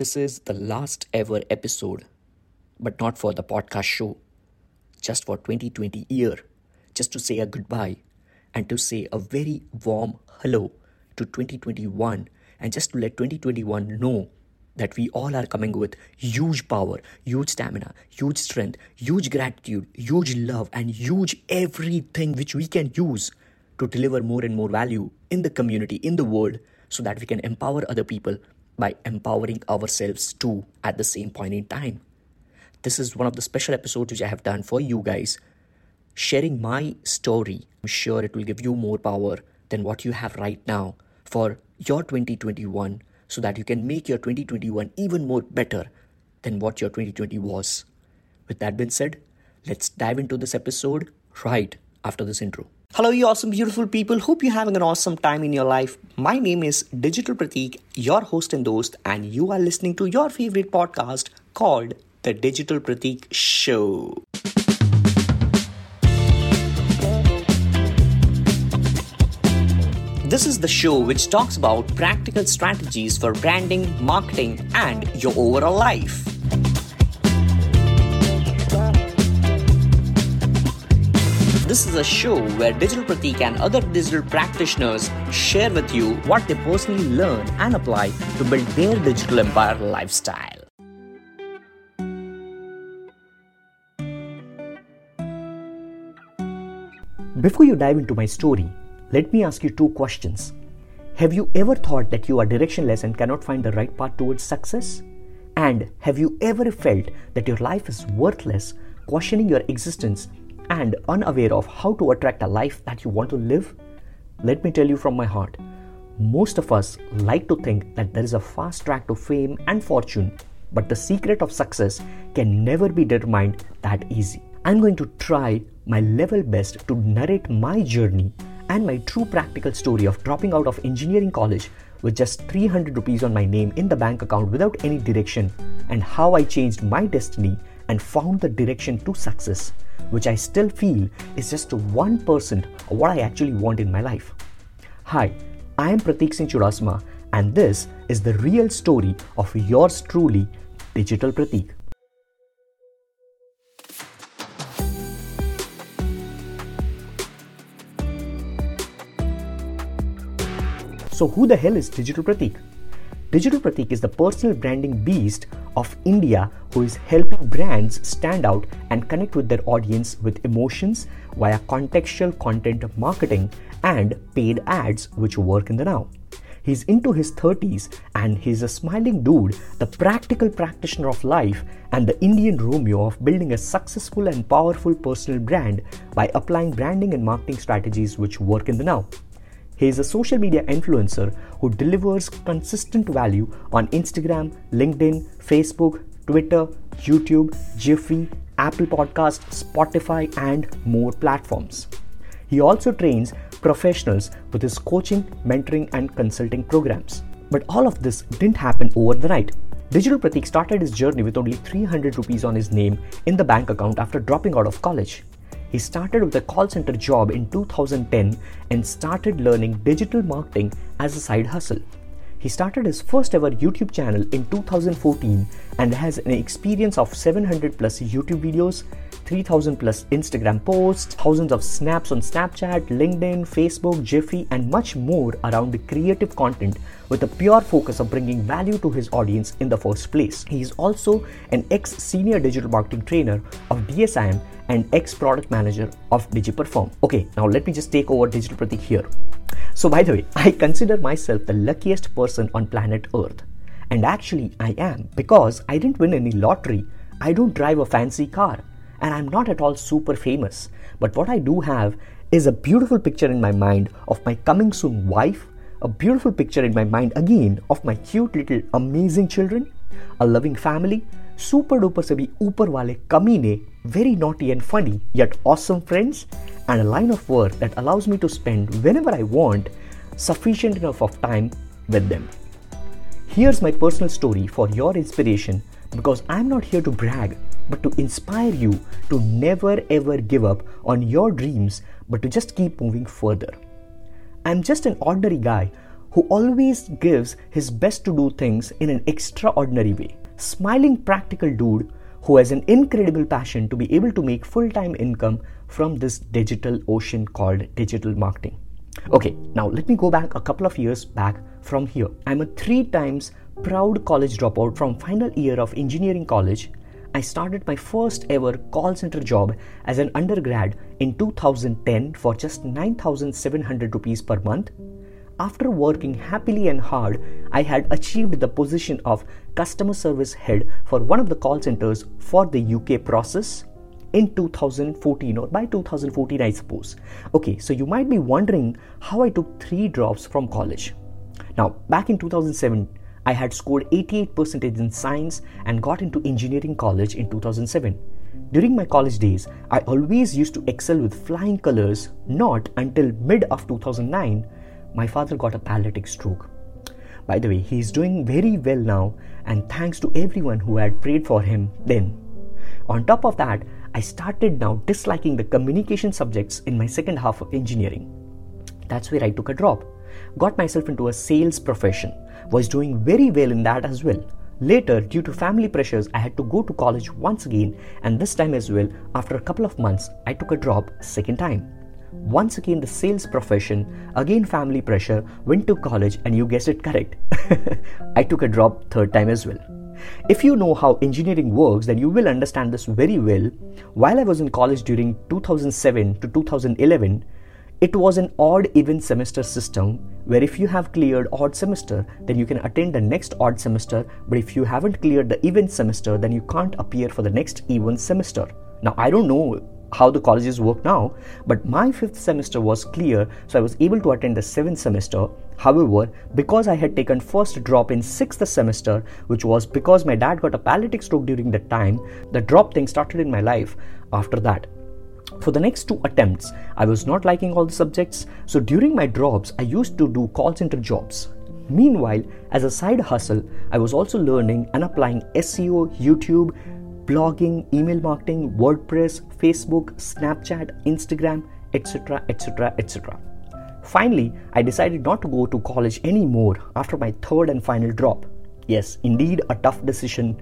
This is the last ever episode, but not for the podcast show, just for 2020 year, just to say a goodbye and to say a very warm hello to 2021 and just to let 2021 know that we all are coming with huge power, huge stamina, huge strength, huge gratitude, huge love, and huge everything which we can use to deliver more and more value in the community, in the world, so that we can empower other people by empowering ourselves too at the same point in time. This is one of the special episodes which I have done for you guys. Sharing my story, I'm sure it will give you more power than what you have right now for your 2021 so that you can make your 2021 even more better than what your 2020 was. With that being said, let's dive into this episode right after this intro. Hello, you awesome, beautiful people. Hope you're having an awesome time in your life. My name is Digital Pratik, your host and host, and you are listening to your favorite podcast called The Digital Pratik Show. This is the show which talks about practical strategies for branding, marketing, and your overall life. This is a show where Digital Pratik and other digital practitioners share with you what they personally learn and apply to build their digital empire lifestyle. Before you dive into my story, let me ask you two questions. Have you ever thought that you are directionless and cannot find the right path towards success? And have you ever felt that your life is worthless, questioning your existence and unaware of how to attract a life that you want to live? Let me tell you from my heart most of us like to think that there is a fast track to fame and fortune, but the secret of success can never be determined that easy. I'm going to try my level best to narrate my journey and my true practical story of dropping out of engineering college with just 300 rupees on my name in the bank account without any direction, and how I changed my destiny and found the direction to success, which I still feel is just 1% of what I actually want in my life. Hi, I am Pratik Singh Chudasama, and this is the real story of yours truly, Digital Pratik. So, who the hell is Digital Pratik? Digital Pratik is the personal branding beast of India who is helping brands stand out and connect with their audience with emotions via contextual content marketing and paid ads which work in the now. He's into his 30s and he's a smiling dude, the practical practitioner of life and the Indian Romeo of building a successful and powerful personal brand by applying branding and marketing strategies which work in the now. He is a social media influencer who delivers consistent value on Instagram, LinkedIn, Facebook, Twitter, YouTube, GIPHY, Apple Podcast, Spotify, and more platforms. He also trains professionals with his coaching, mentoring, and consulting programs. But all of this didn't happen over the night. Digital Pratik started his journey with only 300 rupees on his name in the bank account after dropping out of college. He started with a call center job in 2010 and started learning digital marketing as a side hustle. He started his first ever YouTube channel in 2014 and has an experience of 700 plus YouTube videos, 3000 plus Instagram posts, thousands of snaps on Snapchat, LinkedIn, Facebook, GIPHY, and much more around the creative content with a pure focus of bringing value to his audience in the first place. He is also an ex senior digital marketing trainer of DSIM and ex product manager of DigiPerform. Okay, now let me just take over Digital Pratik here. So, by the way, I consider myself the luckiest person on planet Earth. And actually, I am because I didn't win any lottery, I don't drive a fancy car, and I'm not at all super famous. But what I do have is a beautiful picture in my mind of my coming soon wife, a beautiful picture in my mind again of my cute little amazing children, a loving family, super duper सभी ऊपर वाले कमीने very naughty and funny yet awesome friends and a line of work that allows me to spend whenever I want sufficient enough of time with them. Here's my personal story for your inspiration because I'm not here to brag but to inspire you to never ever give up on your dreams but to just keep moving further. I'm just an ordinary guy who always gives his best to do things in an extraordinary way. Smiling practical dude who has an incredible passion to be able to make full time income from this digital ocean called digital marketing. Okay, now let me go back a couple of years back from here. I'm a three times proud college dropout from final year of engineering college. I started my first ever call center job as an undergrad in 2010 for just 9700 rupees per month. After working happily and hard, I had achieved the position of customer service head for one of the call centers for the UK process in 2014 or by 2014 I suppose. Okay, so you might be wondering how I took 3 drops from college. Now, back in 2007, I had scored 88% in science and got into engineering college in 2007. During my college days, I always used to excel with flying colors, not until mid of 2009 my father got a paralytic stroke. By the way, he is doing very well now and thanks to everyone who had prayed for him then. On top of that, I started now disliking the communication subjects in my second half of engineering. That's where I took a drop. Got myself into a sales profession. Was doing very well in that as well. Later, due to family pressures, I had to go to college once again, and this time as well, after a couple of months, I took a drop second time. Once again, the sales profession, again, family pressure, went to college, and you guessed it correct. I took a drop third time as well. If you know how engineering works, then you will understand this very well. While I was in college during 2007 to 2011, it was an odd even semester system where if you have cleared odd semester, then you can attend the next odd semester, but if you haven't cleared the even semester, then you can't appear for the next even semester. Now, I don't know how the colleges work now, but my fifth semester was clear, so I was able to attend the seventh semester. However, because I had taken first drop in sixth semester, which was because my dad got a paralytic stroke during that time, the drop thing started in my life after that. For the next two attempts, I was not liking all the subjects, so during my drops, I used to do call center jobs. Meanwhile, as a side hustle, I was also learning and applying SEO, YouTube, blogging, email marketing, WordPress, Facebook, Snapchat, Instagram, etc., etc., etc. Finally, I decided not to go to college anymore after my third and final drop. Yes, indeed, a tough decision.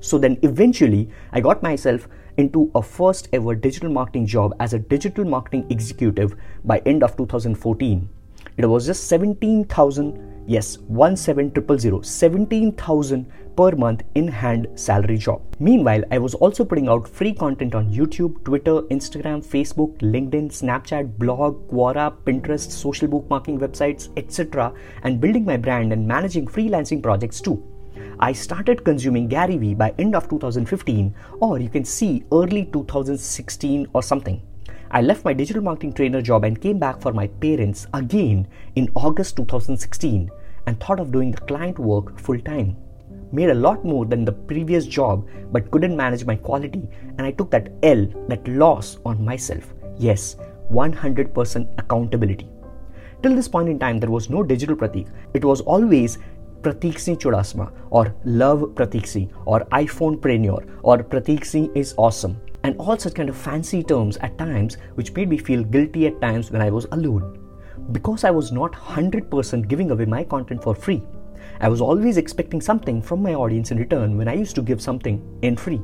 So then eventually, I got myself into a first ever digital marketing job as a digital marketing executive by end of 2014. It was just 17,000 Yes, 17000, 17,000 per month in hand salary job. Meanwhile, I was also putting out free content on YouTube, Twitter, Instagram, Facebook, LinkedIn, Snapchat, blog, Quora, Pinterest, social bookmarking websites, etc., and building my brand and managing freelancing projects too. I started consuming Gary Vee by end of 2015 or you can see early 2016 or something. I left my digital marketing trainer job and came back for my parents again in August 2016 and thought of doing the client work full time. Made a lot more than the previous job but couldn't manage my quality and I took that L, that loss on myself. Yes, 100% accountability. Till this point in time, there was no digital Pratik. It was always Pratik Singh Chudasama or Love Pratik Singh or iPhone Preneur or Pratik Singh is awesome and all such kind of fancy terms at times which made me feel guilty at times when I was alone. Because I was not 100% giving away my content for free, I was always expecting something from my audience in return when I used to give something in free.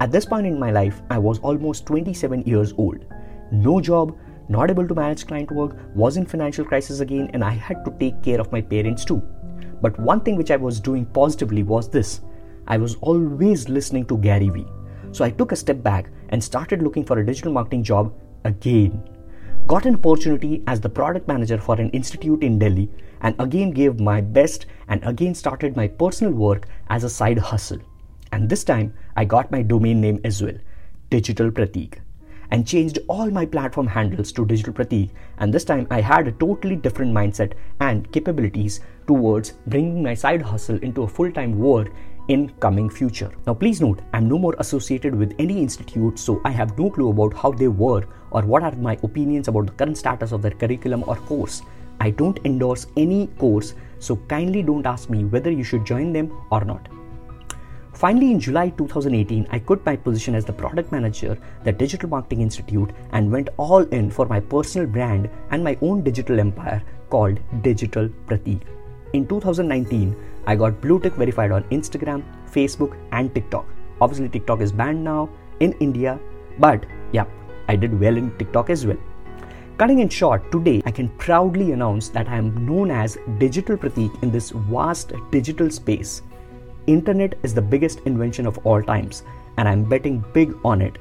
At this point in my life, I was almost 27 years old. No job, not able to manage client work, was in financial crisis again, and I had to take care of my parents too. But one thing which I was doing positively was this I was always listening to Gary Vee. So I took a step back and started looking for a digital marketing job again. Got an opportunity as the product manager for an institute in Delhi and again gave my best and again started my personal work as a side hustle. And this time I got my domain name as well, Digital Pratik, and changed all my platform handles to Digital Pratik. And this time I had a totally different mindset and capabilities towards bringing my side hustle into a full time work in coming future. Now please note, I'm no more associated with any institute so I have no clue about how they work or what are my opinions about the current status of their curriculum or course. I don't endorse any course so kindly don't ask me whether you should join them or not. Finally, in July 2018, I quit my position as the product manager at Digital Marketing Institute and went all in for my personal brand and my own digital empire called Digital Pratik. In 2019, I got blue tick verified on Instagram, Facebook, and TikTok. Obviously, TikTok is banned now in India, but yeah, I did well in TikTok as well. Cutting in short, today I can proudly announce that I am known as Digital Pratik in this vast digital space. Internet is the biggest invention of all times, and I'm betting big on it.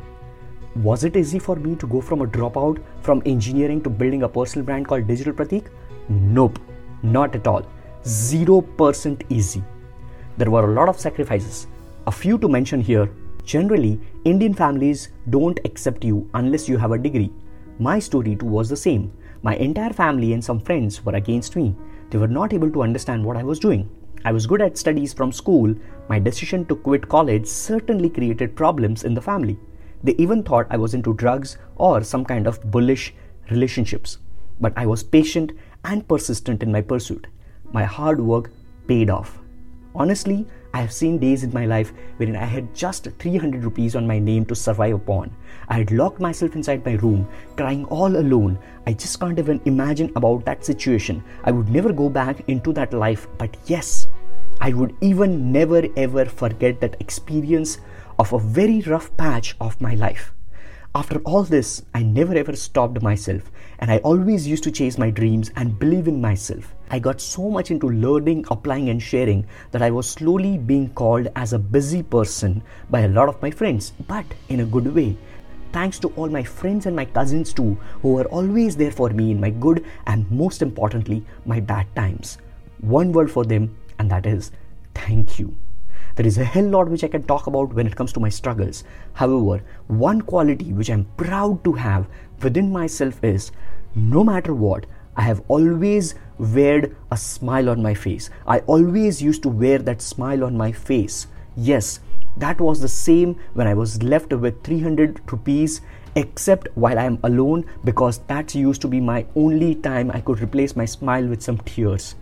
Was it easy for me to go from a dropout from engineering to building a personal brand called Digital Pratik? Nope, not at all. 0% easy. There were a lot of sacrifices. A few to mention here. Generally, Indian families don't accept you unless you have a degree. My story too was the same. My entire family and some friends were against me. They were not able to understand what I was doing. I was good at studies from school, my decision to quit college certainly created problems in the family. They even thought I was into drugs or some kind of bullish relationships. But I was patient and persistent in my pursuit. My hard work paid off. Honestly, I have seen days in my life wherein I had just 300 rupees on my name to survive upon. I had locked myself inside my room, crying all alone. I just can't even imagine about that situation. I would never go back into that life, but yes, I would even never ever forget that experience of a very rough patch of my life. After all this, I never ever stopped myself, and I always used to chase my dreams and believe in myself. I got so much into learning, applying, and sharing that I was slowly being called as a busy person by a lot of my friends, but in a good way. Thanks to all my friends and my cousins too, who were always there for me in my good and most importantly, my bad times. One word for them, and that is thank you. There is a hell lot which I can talk about when it comes to my struggles. However, one quality which I'm proud to have within myself is no matter what, I have always weared a smile on my face. I always used to wear that smile on my face. Yes, that was the same when I was left with 300 rupees except while I am alone because that used to be my only time I could replace my smile with some tears.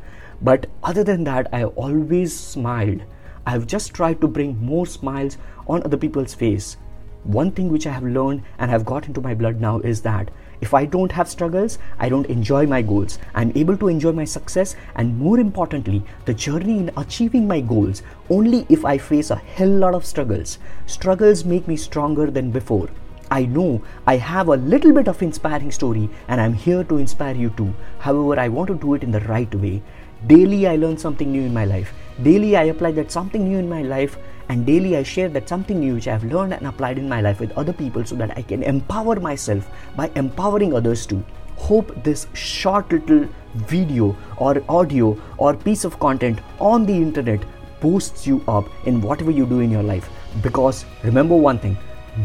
But other than that, I always smiled. I've just tried to bring more smiles on other people's face. One thing which I have learned and have got into my blood now is that if I don't have struggles, I don't enjoy my goals. I'm able to enjoy my success and more importantly, the journey in achieving my goals only if I face a hell lot of struggles. Struggles make me stronger than before. I know I have a little bit of inspiring story and I'm here to inspire you too. However, I want to do it in the right way. Daily I learn something new in my life. Daily I apply that something new in my life and daily I share that something new which I have learned and applied in my life with other people so that I can empower myself by empowering others too. Hope this short little video or audio or piece of content on the internet boosts you up in whatever you do in your life because remember one thing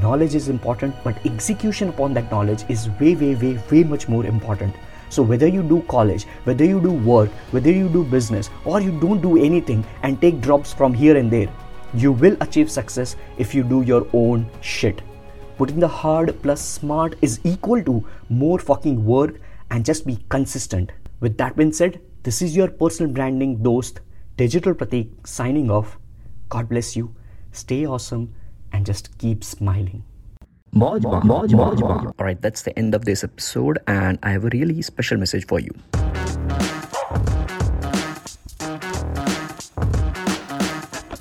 knowledge is important but execution upon that knowledge is way way way way much more important so, whether you do college, whether you do work, whether you do business, or you don't do anything and take drops from here and there, you will achieve success if you do your own shit. Putting the hard plus smart is equal to more fucking work and just be consistent. With that being said, this is your personal branding dost, Digital Pratik, signing off. God bless you, stay awesome, and just keep smiling. Alright, that's the end of this episode, and I have a really special message for you.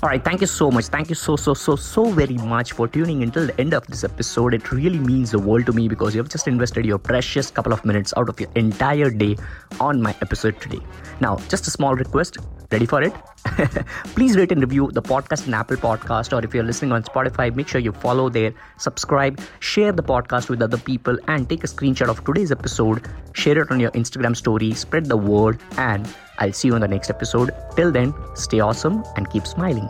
All right, thank you so much. Thank you so, so, so, so very much for tuning until the end of this episode. It really means the world to me because you have just invested your precious couple of minutes out of your entire day on my episode today. Now, just a small request Ready for it? Please rate and review the podcast in Apple Podcast or if you're listening on Spotify, make sure you follow there, subscribe, share the podcast with other people, and take a screenshot of today's episode, share it on your Instagram story, spread the word, and I'll see you on the next episode. Till then, stay awesome and keep smiling.